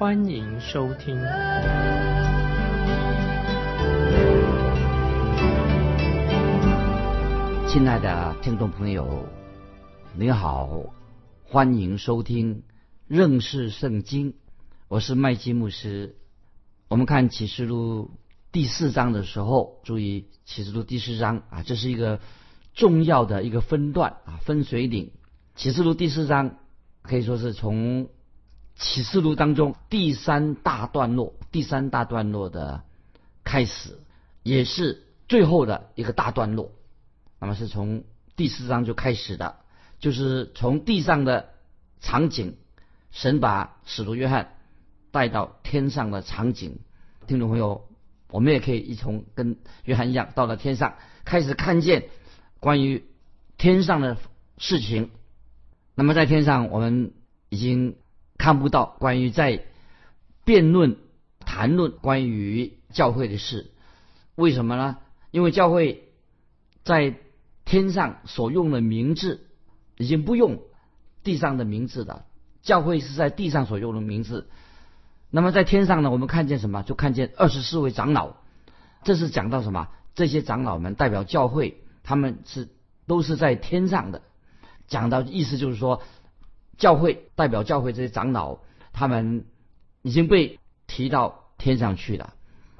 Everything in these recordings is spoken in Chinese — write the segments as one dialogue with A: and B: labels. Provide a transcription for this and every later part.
A: 欢迎收听。
B: 亲爱的听众朋友，你好，欢迎收听认识圣经。我是麦基牧师。我们看启示录第四章的时候，注意启示录第四章啊，这是一个重要的一个分段啊，分水岭。启示录第四章可以说是从启示录当中第三大段落、第三大段落的开始，也是最后的一个大段落。那么是从第四章就开始的，就是从地上的场景，神把使徒约翰带到天上的场景。听众朋友。我们也可以一从跟约翰一样，到了天上，开始看见关于天上的事情。那么在天上，我们已经看不到关于在辩论、谈论关于教会的事。为什么呢？因为教会在天上所用的名字已经不用地上的名字了。教会是在地上所用的名字。那么在天上呢，我们看见什么？就看见二十四位长老。这是讲到什么？这些长老们代表教会，他们是都是在天上的。讲到意思就是说，教会代表教会这些长老，他们已经被提到天上去了。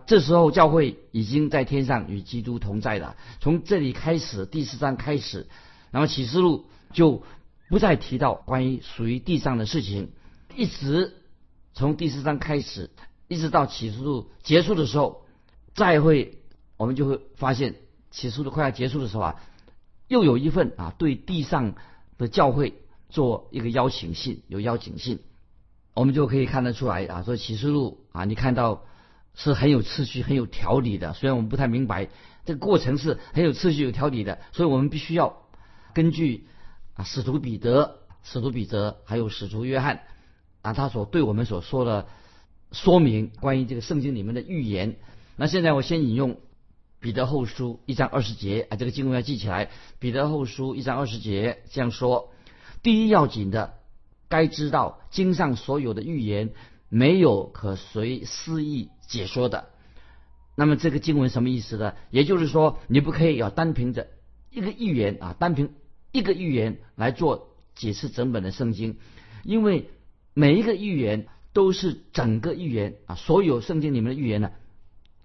B: 这时候教会已经在天上与基督同在了。从这里开始，第四章开始，那么启示录就不再提到关于属于地上的事情，一直。从第四章开始，一直到启示录结束的时候，再会我们就会发现启示录快要结束的时候啊，又有一份啊对地上的教会做一个邀请信，有邀请信，我们就可以看得出来啊，说启示录啊，你看到是很有次序、很有条理的。虽然我们不太明白这个过程是很有次序、有条理的，所以我们必须要根据啊使徒彼得、使徒彼得还有使徒约翰。啊，他所对我们所说的说明关于这个圣经里面的预言。那现在我先引用彼得后书一章二十节啊，这个经文要记起来。彼得后书一章二十节这样说：第一要紧的，该知道经上所有的预言没有可随私意解说的。那么这个经文什么意思呢？也就是说，你不可以要单凭着一个预言啊，单凭一个预言来做解释整本的圣经，因为。每一个预言都是整个预言啊，所有圣经里面的预言呢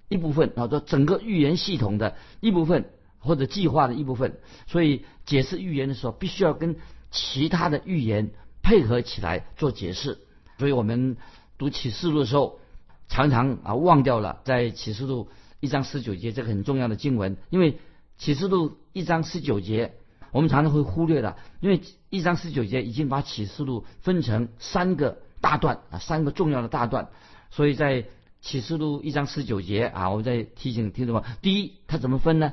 B: 一部分啊，说整个预言系统的一部分或者计划的一部分。所以解释预言的时候，必须要跟其他的预言配合起来做解释。所以我们读启示录的时候，常常啊忘掉了在启示录一章十九节这个很重要的经文，因为启示录一章十九节。我们常常会忽略的，因为一章十九节已经把启示录分成三个大段啊，三个重要的大段。所以在启示录一章十九节啊，我再提醒听众们：第一，它怎么分呢？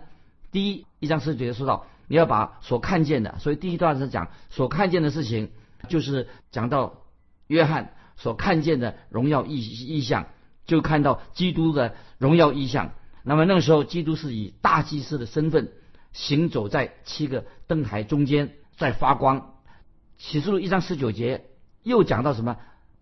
B: 第一，一章十九节说到你要把所看见的，所以第一段是讲所看见的事情，就是讲到约翰所看见的荣耀意意象，就看到基督的荣耀意象。那么那个时候，基督是以大祭司的身份。行走在七个灯台中间，在发光。启示录一章十九节又讲到什么？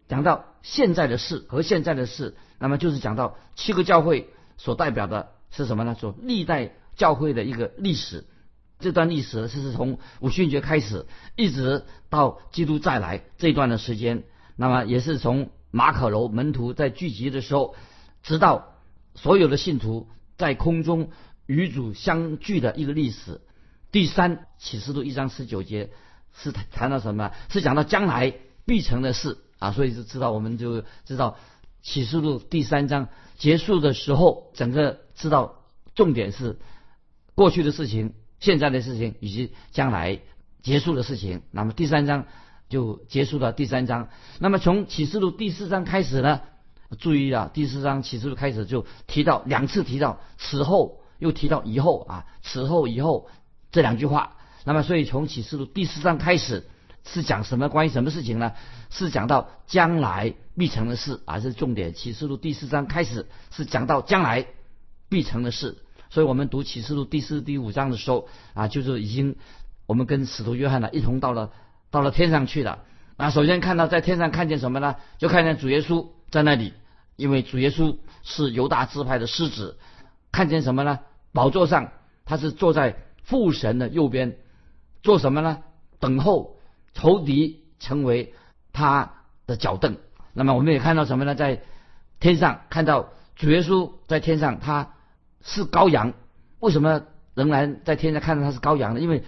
B: 讲到现在的事和现在的事，那么就是讲到七个教会所代表的是什么呢？说历代教会的一个历史。这段历史是从五旬节开始，一直到基督再来这一段的时间。那么也是从马可楼门徒在聚集的时候，直到所有的信徒在空中。与主相聚的一个历史。第三启示录一章十九节是谈到什么？是讲到将来必成的事啊，所以就知道我们就知道启示录第三章结束的时候，整个知道重点是过去的事情、现在的事情以及将来结束的事情。那么第三章就结束了第三章。那么从启示录第四章开始呢，注意啊，第四章启示录开始就提到两次提到此后，又提到以后啊，此后以后这两句话。那么，所以从启示录第四章开始是讲什么关于什么事情呢？是讲到将来必成的事啊，是重点。启示录第四章开始是讲到将来必成的事。所以我们读启示录第四、第五章的时候啊，就是已经我们跟使徒约翰呢一同到了到了天上去了。啊，首先看到在天上看见什么呢？就看见主耶稣在那里，因为主耶稣是犹大支派的狮子。看见什么呢？宝座上他是坐在父神的右边，做什么呢？等候仇敌成为他的脚凳。那么我们也看到什么呢？在天上看到主耶稣在天上，他。是羔羊，为什么仍然在天上看到他是羔羊呢？因为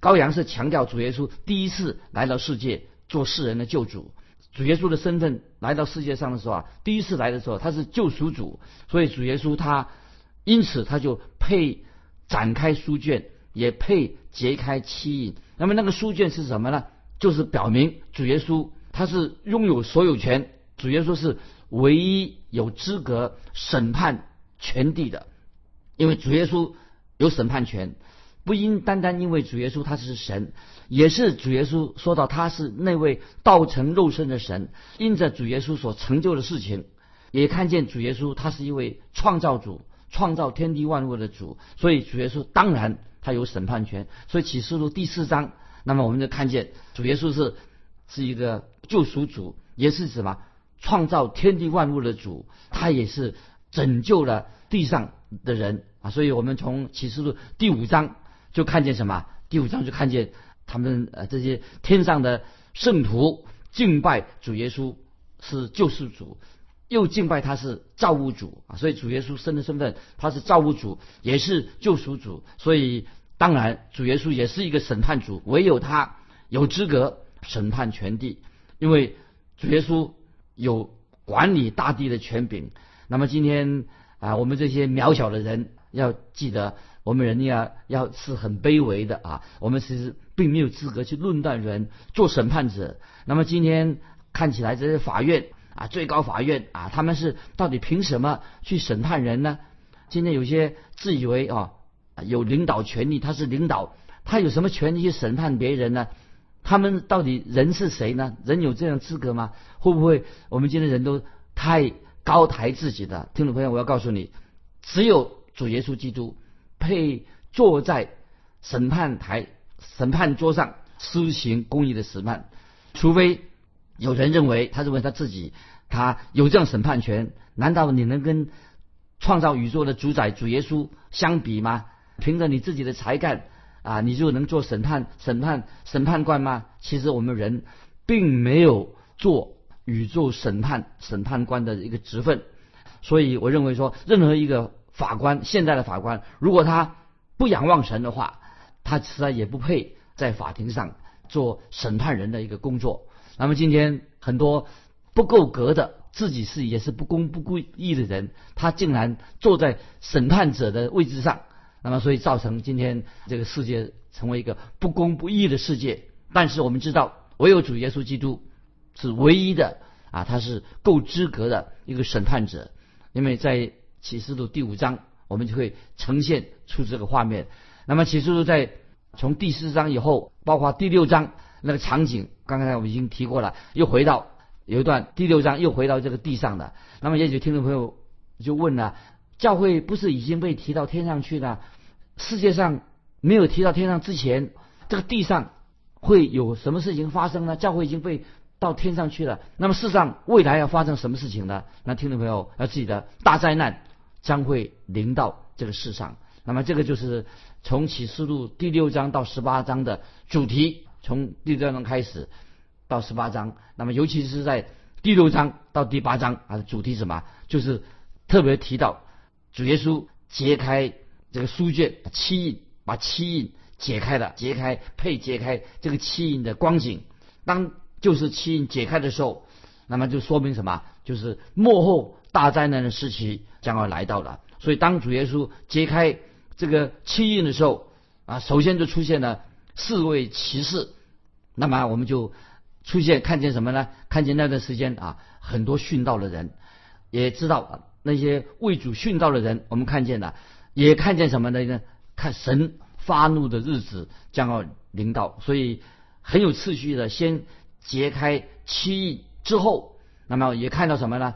B: 羔羊是强调主耶稣第一次来到世界做世人的救主。主耶稣的身份来到世界上的时候啊，第一次来的时候他是救赎主，所以主耶稣他因此他就配展开书卷，也配揭开七印。那么那个书卷是什么呢？就是表明主耶稣他是拥有所有权，主耶稣是唯一有资格审判全地的。因为主耶稣有审判权，不应单单因为主耶稣他是神，也是主耶稣说到他是那位道成肉身的神，因着主耶稣所成就的事情，也看见主耶稣他是一位创造主，创造天地万物的主，所以主耶稣当然他有审判权。所以启示录第四章，那么我们就看见主耶稣是是一个救赎主，也是什么创造天地万物的主，他也是拯救了地上的人。啊，所以我们从启示录第五章就看见什么？第五章就看见他们呃这些天上的圣徒敬拜主耶稣是救世主，又敬拜他是造物主啊。所以主耶稣生的身份他是造物主，也是救赎主。所以当然主耶稣也是一个审判主，唯有他有资格审判全地，因为主耶稣有管理大地的权柄。那么今天啊，我们这些渺小的人。要记得，我们人要要是很卑微的啊！我们其实并没有资格去论断人，做审判者。那么今天看起来，这些法院啊，最高法院啊，他们是到底凭什么去审判人呢？今天有些自以为啊有领导权力，他是领导，他有什么权利去审判别人呢？他们到底人是谁呢？人有这样资格吗？会不会我们今天人都太高抬自己的？听众朋友，我要告诉你，只有。主耶稣基督配坐在审判台、审判桌上施行公义的审判，除非有人认为他认为他自己他有这样审判权，难道你能跟创造宇宙的主宰主耶稣相比吗？凭着你自己的才干啊，你就能做审判、审判、审判官吗？其实我们人并没有做宇宙审判、审判官的一个职分，所以我认为说任何一个。法官，现在的法官，如果他不仰望神的话，他实在也不配在法庭上做审判人的一个工作。那么今天很多不够格的，自己是也是不公不义的人，他竟然坐在审判者的位置上，那么所以造成今天这个世界成为一个不公不义的世界。但是我们知道，唯有主耶稣基督是唯一的啊，他是够资格的一个审判者，因为在。启示录第五章，我们就会呈现出这个画面。那么启示录在从第四章以后，包括第六章那个场景，刚才我们已经提过了，又回到有一段第六章又回到这个地上的。那么也许听众朋友就问了：教会不是已经被提到天上去了？世界上没有提到天上之前，这个地上会有什么事情发生呢？教会已经被。到天上去了，那么世上未来要发生什么事情呢？那听众朋友要记得，大灾难将会临到这个世上。那么这个就是从启示录第六章到十八章的主题，从第六章开始到十八章。那么尤其是在第六章到第八章啊，主题什么？就是特别提到主耶稣揭开这个书卷七印，把七印解开了，揭开配揭开这个七印的光景。当就是七印解开的时候，那么就说明什么？就是幕后大灾难的时期将要来到了。所以当主耶稣揭开这个七印的时候，啊，首先就出现了四位骑士。那么我们就出现看见什么呢？看见那段时间啊，很多殉道的人，也知道那些为主殉道的人，我们看见了，也看见什么呢？看神发怒的日子将要临到，所以很有次序的先揭开七翼之后，那么也看到什么呢？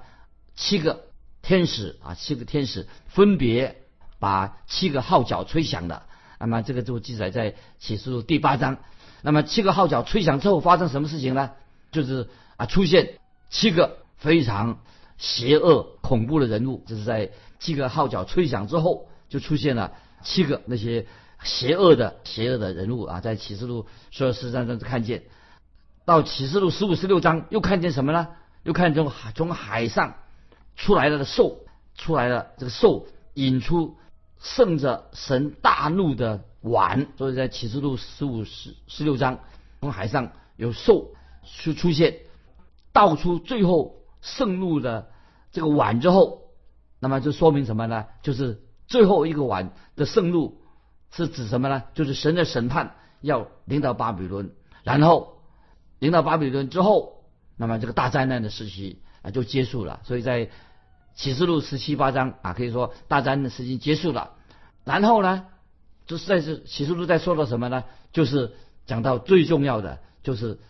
B: 七个天使啊，七个天使分别把七个号角吹响的。那么这个就记载在启示录第八章。那么七个号角吹响之后发生什么事情呢？就是啊，出现七个非常邪恶恐怖的人物。这是在七个号角吹响之后，就出现了七个那些邪恶的邪恶的人物啊，在启示录所有十章中看见。到启示录十五、十六章又看见什么呢？又看见海从海上出来了的兽，出来了这个兽引出。盛着神大怒的碗，所以在启示录十五、十十六章，从海上有兽出出现，倒出最后盛怒的这个碗之后，那么就说明什么呢？就是最后一个碗的盛怒是指什么呢？就是神的审判要领导巴比伦，然后领导巴比伦之后，那么这个大灾难的时期啊就结束了。所以在启示录十七八章啊，可以说大战的时期结束了。然后呢，就是在这启示录在说到什么呢？就是讲到最重要的，就是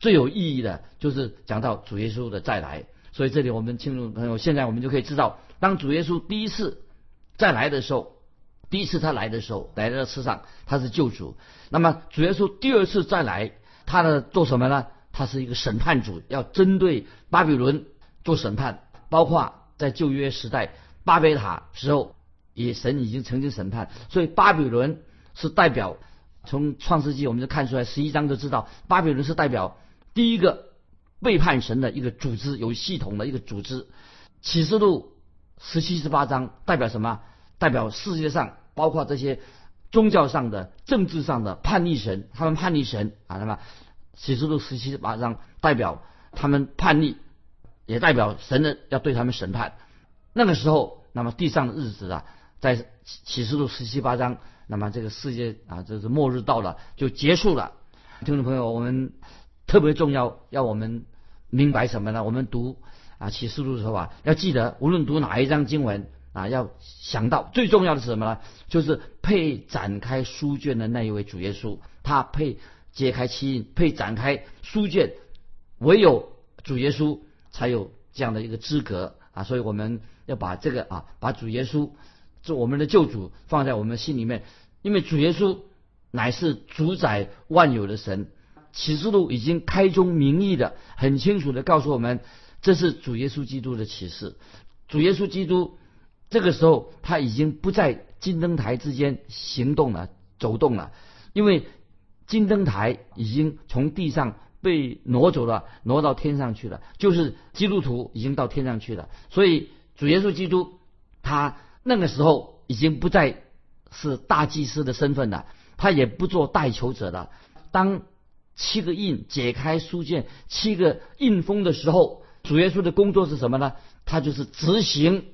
B: 最有意义的，就是讲到主耶稣的再来。所以这里我们听众朋友，现在我们就可以知道，当主耶稣第一次再来的时候，第一次他来的时候，来到世上，他是救主。那么主耶稣第二次再来，他的做什么呢？他是一个审判主，要针对巴比伦做审判，包括。在旧约时代，巴别塔时候，也神已经曾经审判，所以巴比伦是代表。从创世纪我们就看出来，十一章就知道，巴比伦是代表第一个背叛神的一个组织，有系统的一个组织。启示录十七、十八章代表什么？代表世界上包括这些宗教上的、政治上的叛逆神，他们叛逆神啊。那么启示录十七、十八章代表他们叛逆。也代表神的要对他们审判。那个时候，那么地上的日子啊，在启示录十七八章，那么这个世界啊，这是末日到了，就结束了。听众朋友，我们特别重要，要我们明白什么呢？我们读啊启示录的时候啊，要记得，无论读哪一章经文啊，要想到最重要的是什么呢？就是配展开书卷的那一位主耶稣，他配揭开七印，配展开书卷，唯有主耶稣。才有这样的一个资格啊，所以我们要把这个啊，把主耶稣做我们的救主放在我们心里面，因为主耶稣乃是主宰万有的神。启示录已经开宗明义的、很清楚的告诉我们，这是主耶稣基督的启示。主耶稣基督这个时候他已经不在金灯台之间行动了、走动了，因为金灯台已经从地上。被挪走了，挪到天上去了。就是基督徒已经到天上去了，所以主耶稣基督他那个时候已经不再是大祭司的身份了，他也不做代求者了。当七个印解开书卷、七个印封的时候，主耶稣的工作是什么呢？他就是执行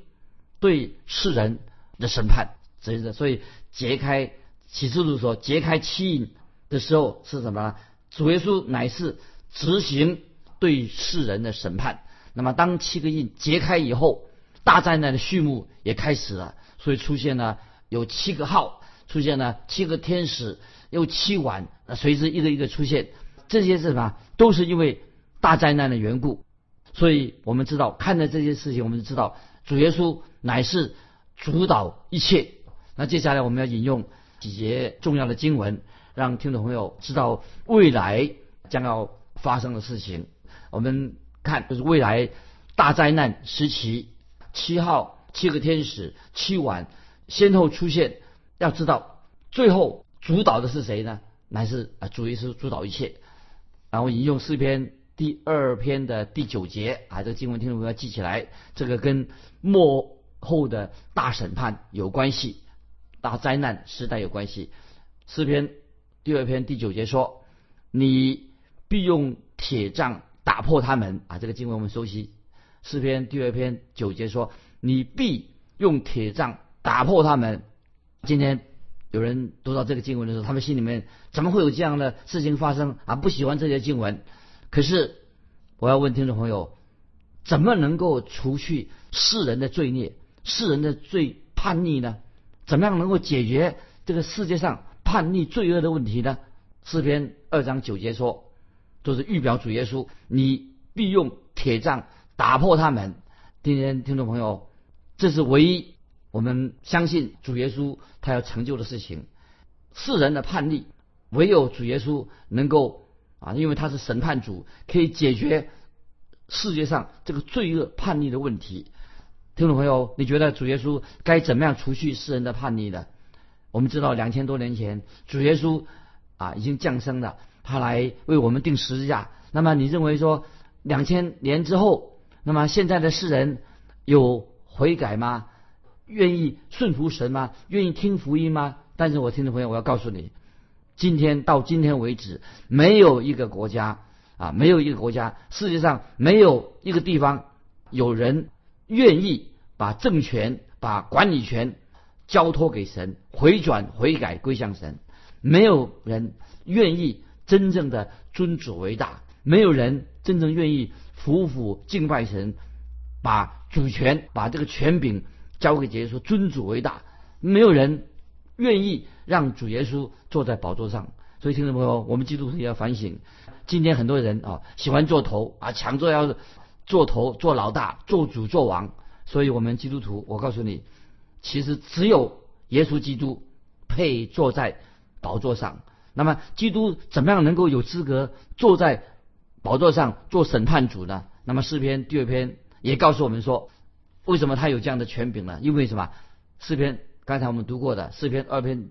B: 对世人的审判。所以解开启示录说解开七印的时候是什么呢？主耶稣乃是执行对世人的审判。那么，当七个印揭开以后，大灾难的序幕也开始了。所以出现了有七个号，出现了七个天使，有七碗，随之一个一个出现。这些是什么？都是因为大灾难的缘故。所以我们知道，看待这些事情，我们就知道主耶稣乃是主导一切。那接下来我们要引用几节重要的经文。让听众朋友知道未来将要发生的事情。我们看，就是未来大灾难时期，七号七个天使七晚先后出现。要知道，最后主导的是谁呢？乃是啊，主耶稣主导一切。然后引用诗篇第二篇的第九节啊，这个经文听众朋友要记起来，这个跟末后的大审判有关系，大灾难时代有关系。诗篇。第二篇第九节说：“你必用铁杖打破他们。”啊，这个经文我们熟悉。诗篇第二篇九节说：“你必用铁杖打破他们。”今天有人读到这个经文的时候，他们心里面怎么会有这样的事情发生啊？不喜欢这些经文。可是我要问听众朋友：怎么能够除去世人的罪孽、世人的罪叛逆呢？怎么样能够解决这个世界上叛逆罪恶的问题呢？诗篇二章九节说，就是预表主耶稣，你必用铁杖打破他们。今天听众朋友，这是唯一我们相信主耶稣他要成就的事情。世人的叛逆，唯有主耶稣能够啊，因为他是审判主，可以解决世界上这个罪恶叛逆的问题。听众朋友，你觉得主耶稣该怎么样除去世人的叛逆呢？我们知道两千多年前，主耶稣啊已经降生了，他来为我们定十字架。那么你认为说两千年之后，那么现在的世人有悔改吗？愿意顺服神吗？愿意听福音吗？但是我听众朋友，我要告诉你，今天到今天为止，没有一个国家啊，没有一个国家，世界上没有一个地方有人。愿意把政权、把管理权交托给神，回转、悔改、归向神。没有人愿意真正的尊主为大，没有人真正愿意服服敬拜神，把主权、把这个权柄交给耶稣，尊主为大。没有人愿意让主耶稣坐在宝座上。所以，听众朋友，我们基督徒也要反省。今天很多人啊，喜欢做头啊，抢着要。做头、做老大、做主、做王，所以我们基督徒，我告诉你，其实只有耶稣基督配坐在宝座上。那么，基督怎么样能够有资格坐在宝座上做审判主呢？那么诗篇第二篇也告诉我们说，为什么他有这样的权柄呢？因为什么？诗篇刚才我们读过的诗篇二篇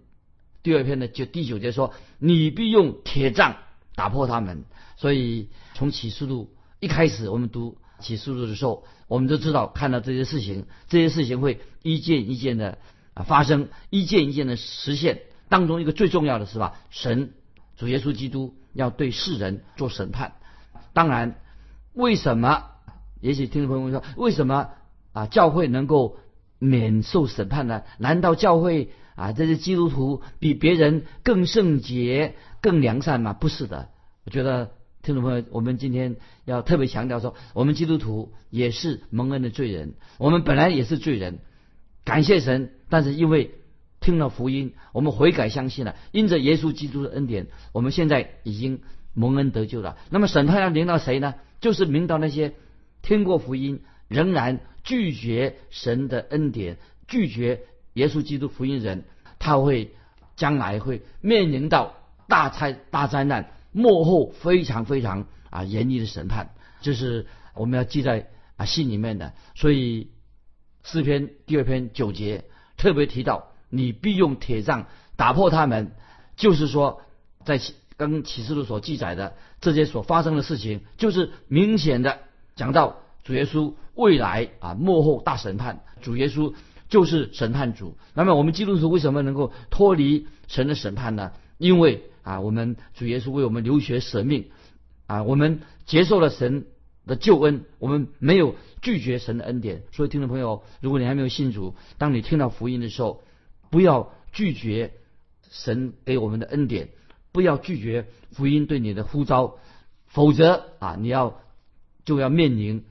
B: 第二篇的就第九节说：“你必用铁杖打破他们。”所以从启示录一开始，我们读。起诉的时候，我们都知道，看到这些事情，这些事情会一件一件的啊发生，一件一件的实现。当中一个最重要的是吧，神主耶稣基督要对世人做审判。当然，为什么？也许听众朋友说，为什么啊教会能够免受审判呢？难道教会啊这些基督徒比别人更圣洁、更良善吗？不是的，我觉得。听众朋友，我们今天要特别强调说，我们基督徒也是蒙恩的罪人，我们本来也是罪人，感谢神，但是因为听了福音，我们悔改相信了，因着耶稣基督的恩典，我们现在已经蒙恩得救了。那么审判要临到谁呢？就是临到那些听过福音仍然拒绝神的恩典、拒绝耶稣基督福音人，他会将来会面临到大灾大灾难。幕后非常非常啊严厉的审判，这是我们要记在啊心里面的。所以四篇第二篇九节特别提到，你必用铁杖打破他们，就是说在跟启示录所记载的这些所发生的事情，就是明显的讲到主耶稣未来啊幕后大审判，主耶稣就是审判主。那么我们基督徒为什么能够脱离神的审判呢？因为啊，我们主耶稣为我们流血舍命，啊，我们接受了神的救恩，我们没有拒绝神的恩典。所以，听众朋友，如果你还没有信主，当你听到福音的时候，不要拒绝神给我们的恩典，不要拒绝福音对你的呼召，否则啊，你要就要面临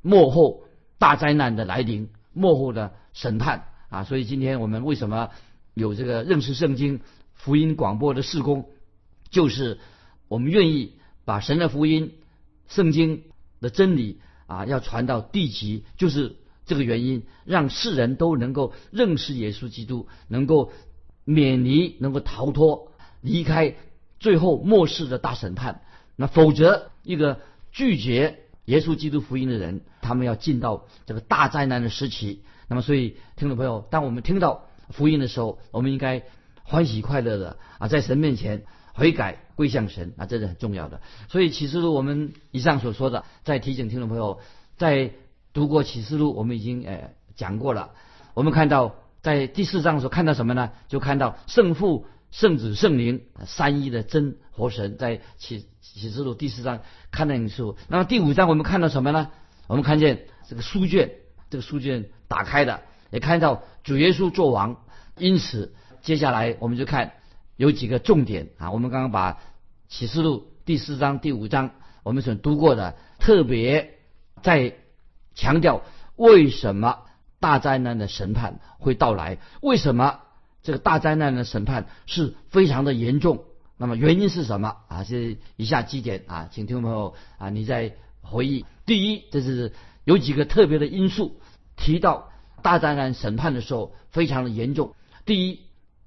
B: 幕后大灾难的来临，幕后的审判啊。所以，今天我们为什么有这个认识圣经？福音广播的事工，就是我们愿意把神的福音、圣经的真理啊，要传到地极，就是这个原因，让世人都能够认识耶稣基督，能够免离，能够逃脱，离开最后末世的大审判。那否则，一个拒绝耶稣基督福音的人，他们要进到这个大灾难的时期。那么，所以听众朋友，当我们听到福音的时候，我们应该。欢喜快乐的啊，在神面前悔改归向神啊，这是很重要的。所以启示录我们以上所说的，在提醒听众朋友，在读过启示录，我们已经呃讲过了。我们看到在第四章所看到什么呢？就看到圣父、圣子、圣灵三一的真活神，在启启示录第四章看到时候，那么第五章我们看到什么呢？我们看见这个书卷，这个书卷打开的，也看到主耶稣做王，因此。接下来我们就看有几个重点啊，我们刚刚把启示录第四章、第五章我们所读过的，特别在强调为什么大灾难的审判会到来，为什么这个大灾难的审判是非常的严重。那么原因是什么啊？这以下几点啊，请听众朋友啊，你再回忆。第一，这是有几个特别的因素提到大灾难审判的时候非常的严重。第一，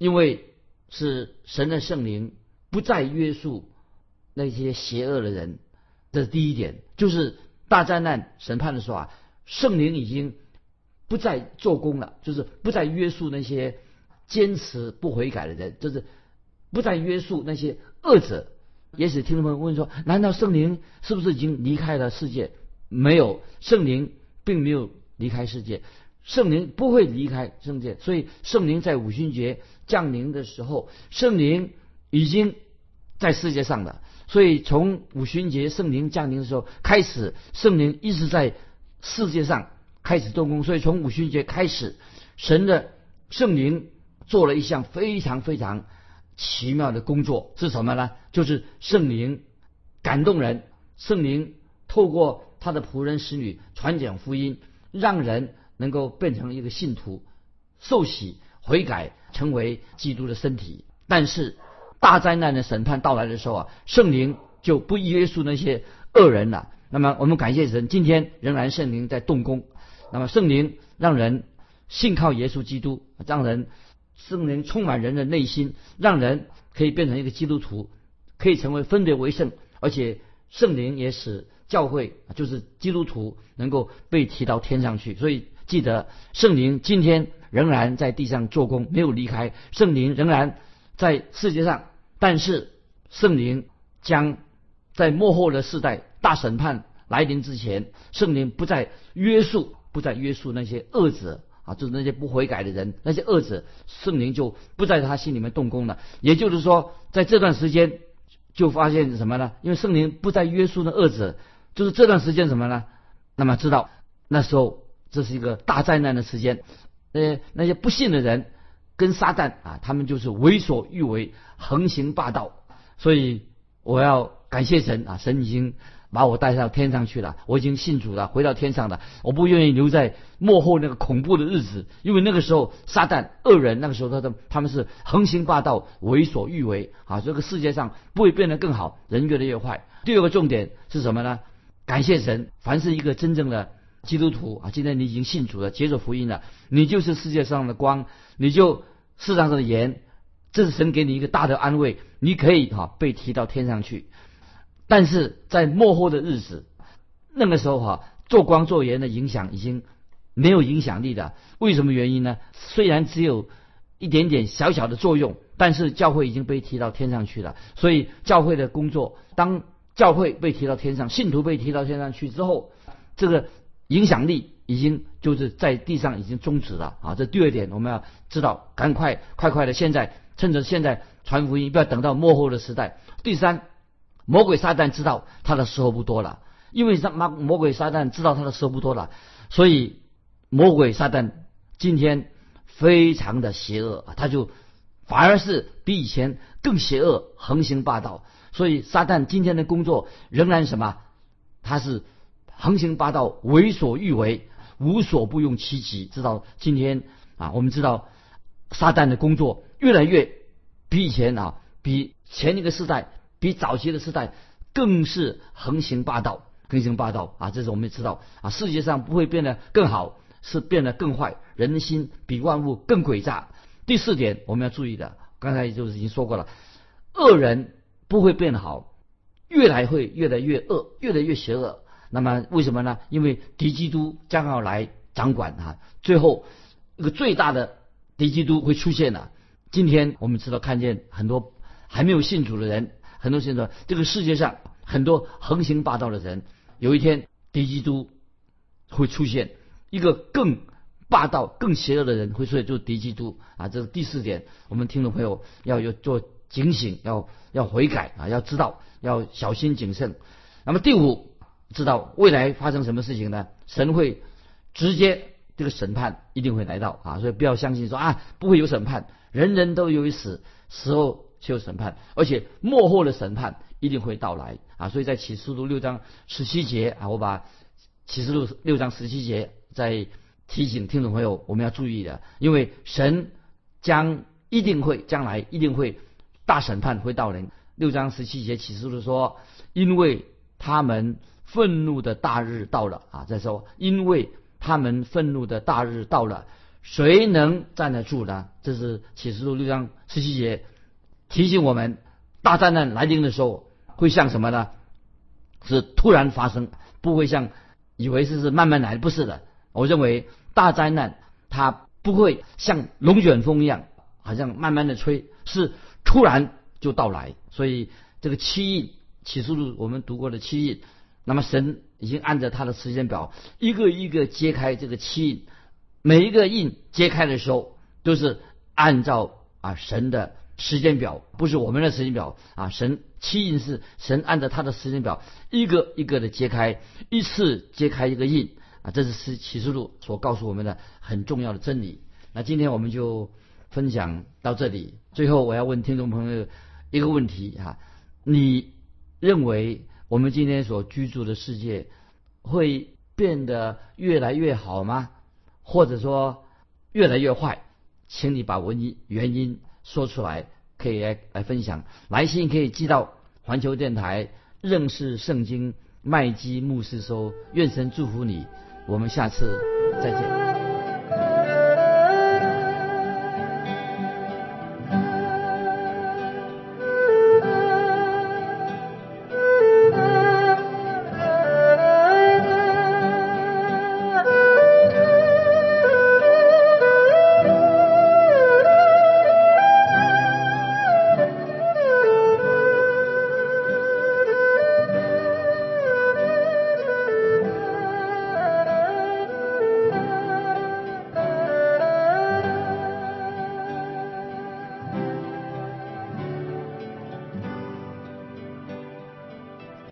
B: 因为是神的圣灵不再约束那些邪恶的人，这是第一点。就是大灾难审判的时候啊，圣灵已经不再做工了，就是不再约束那些坚持不悔改的人，就是不再约束那些恶者。也许听众朋友问说：难道圣灵是不是已经离开了世界？没有，圣灵并没有离开世界。圣灵不会离开圣界，所以圣灵在五旬节降临的时候，圣灵已经在世界上了。所以从五旬节圣灵降临的时候开始，圣灵一直在世界上开始动工。所以从五旬节开始，神的圣灵做了一项非常非常奇妙的工作，是什么呢？就是圣灵感动人，圣灵透过他的仆人使女传讲福音，让人。能够变成一个信徒，受洗悔改，成为基督的身体。但是大灾难的审判到来的时候啊，圣灵就不约束那些恶人了。那么我们感谢神，今天仍然圣灵在动工。那么圣灵让人信靠耶稣基督，让人圣灵充满人的内心，让人可以变成一个基督徒，可以成为分别为圣，而且圣灵也使教会就是基督徒能够被提到天上去。所以。记得圣灵今天仍然在地上做工，没有离开。圣灵仍然在世界上，但是圣灵将在末后的世代大审判来临之前，圣灵不再约束，不再约束那些恶者啊，就是那些不悔改的人，那些恶者，圣灵就不在他心里面动工了。也就是说，在这段时间就发现什么呢？因为圣灵不再约束那恶者，就是这段时间什么呢？那么知道那时候。这是一个大灾难的时间，呃，那些不信的人跟撒旦啊，他们就是为所欲为，横行霸道。所以我要感谢神啊，神已经把我带上天上去了，我已经信主了，回到天上了。我不愿意留在幕后那个恐怖的日子，因为那个时候撒旦恶人那个时候他的他们是横行霸道，为所欲为啊，这个世界上不会变得更好，人越来越坏。第二个重点是什么呢？感谢神，凡是一个真正的。基督徒啊，今天你已经信主了，接受福音了，你就是世界上的光，你就世上的盐，这是神给你一个大的安慰，你可以哈被提到天上去。但是在末后的日子，那个时候哈做光做盐的影响已经没有影响力的。为什么原因呢？虽然只有一点点小小的作用，但是教会已经被提到天上去了。所以教会的工作，当教会被提到天上，信徒被提到天上去之后，这个。影响力已经就是在地上已经终止了啊！这第二点我们要知道，赶快快快的，现在趁着现在传福音，不要等到末后的时代。第三，魔鬼撒旦知道他的时候不多了，因为魔魔鬼撒旦知道他的时候不多了，所以魔鬼撒旦今天非常的邪恶啊，他就反而是比以前更邪恶，横行霸道。所以撒旦今天的工作仍然什么？他是。横行霸道，为所欲为，无所不用其极。知道今天啊，我们知道撒旦的工作越来越比以前啊，比前一个时代，比早期的时代更是横行霸道，横行霸道啊！这是我们知道啊，世界上不会变得更好，是变得更坏。人心比万物更诡诈。第四点我们要注意的，刚才就是已经说过了，恶人不会变好，越来会越来越恶，越来越邪恶。那么为什么呢？因为敌基督将要来掌管啊，最后一个最大的敌基督会出现了。今天我们知道看见很多还没有信主的人，很多现在这个世界上很多横行霸道的人，有一天敌基督会出现一个更霸道、更邪恶的人会出现，就是敌基督啊。这是第四点，我们听众朋友要有做警醒，要要悔改啊，要知道要小心谨慎。那么第五。知道未来发生什么事情呢？神会直接这个审判一定会来到啊，所以不要相信说啊不会有审判，人人都有一死，死后就有审判，而且幕后的审判一定会到来啊。所以在启示录六章十七节啊，我把启示录六章十七节在提醒听众朋友，我们要注意的，因为神将一定会将来一定会大审判会到人。六章十七节启示录说，因为他们愤怒的大日到了啊！再说，因为他们愤怒的大日到了，谁能站得住呢？这是启示录六章十七节提醒我们，大灾难来临的时候会像什么呢？是突然发生，不会像以为是是慢慢来，不是的。我认为大灾难它不会像龙卷风一样，好像慢慢的吹，是突然就到来。所以这个七印启示录我们读过的七印，那么神已经按照他的时间表，一个一个揭开这个七印，每一个印揭开的时候，都是按照啊神的时间表，不是我们的时间表啊。神七印是神按照他的时间表，一个一个的揭开，一次揭开一个印。啊，这是启示录所告诉我们的很重要的真理。那今天我们就分享到这里。最后，我要问听众朋友一个问题啊：你认为我们今天所居住的世界会变得越来越好吗？或者说越来越坏？请你把原因原因说出来，可以来来分享。来信可以寄到环球电台认识圣经麦基牧师收。愿神祝福你。我们下次再见。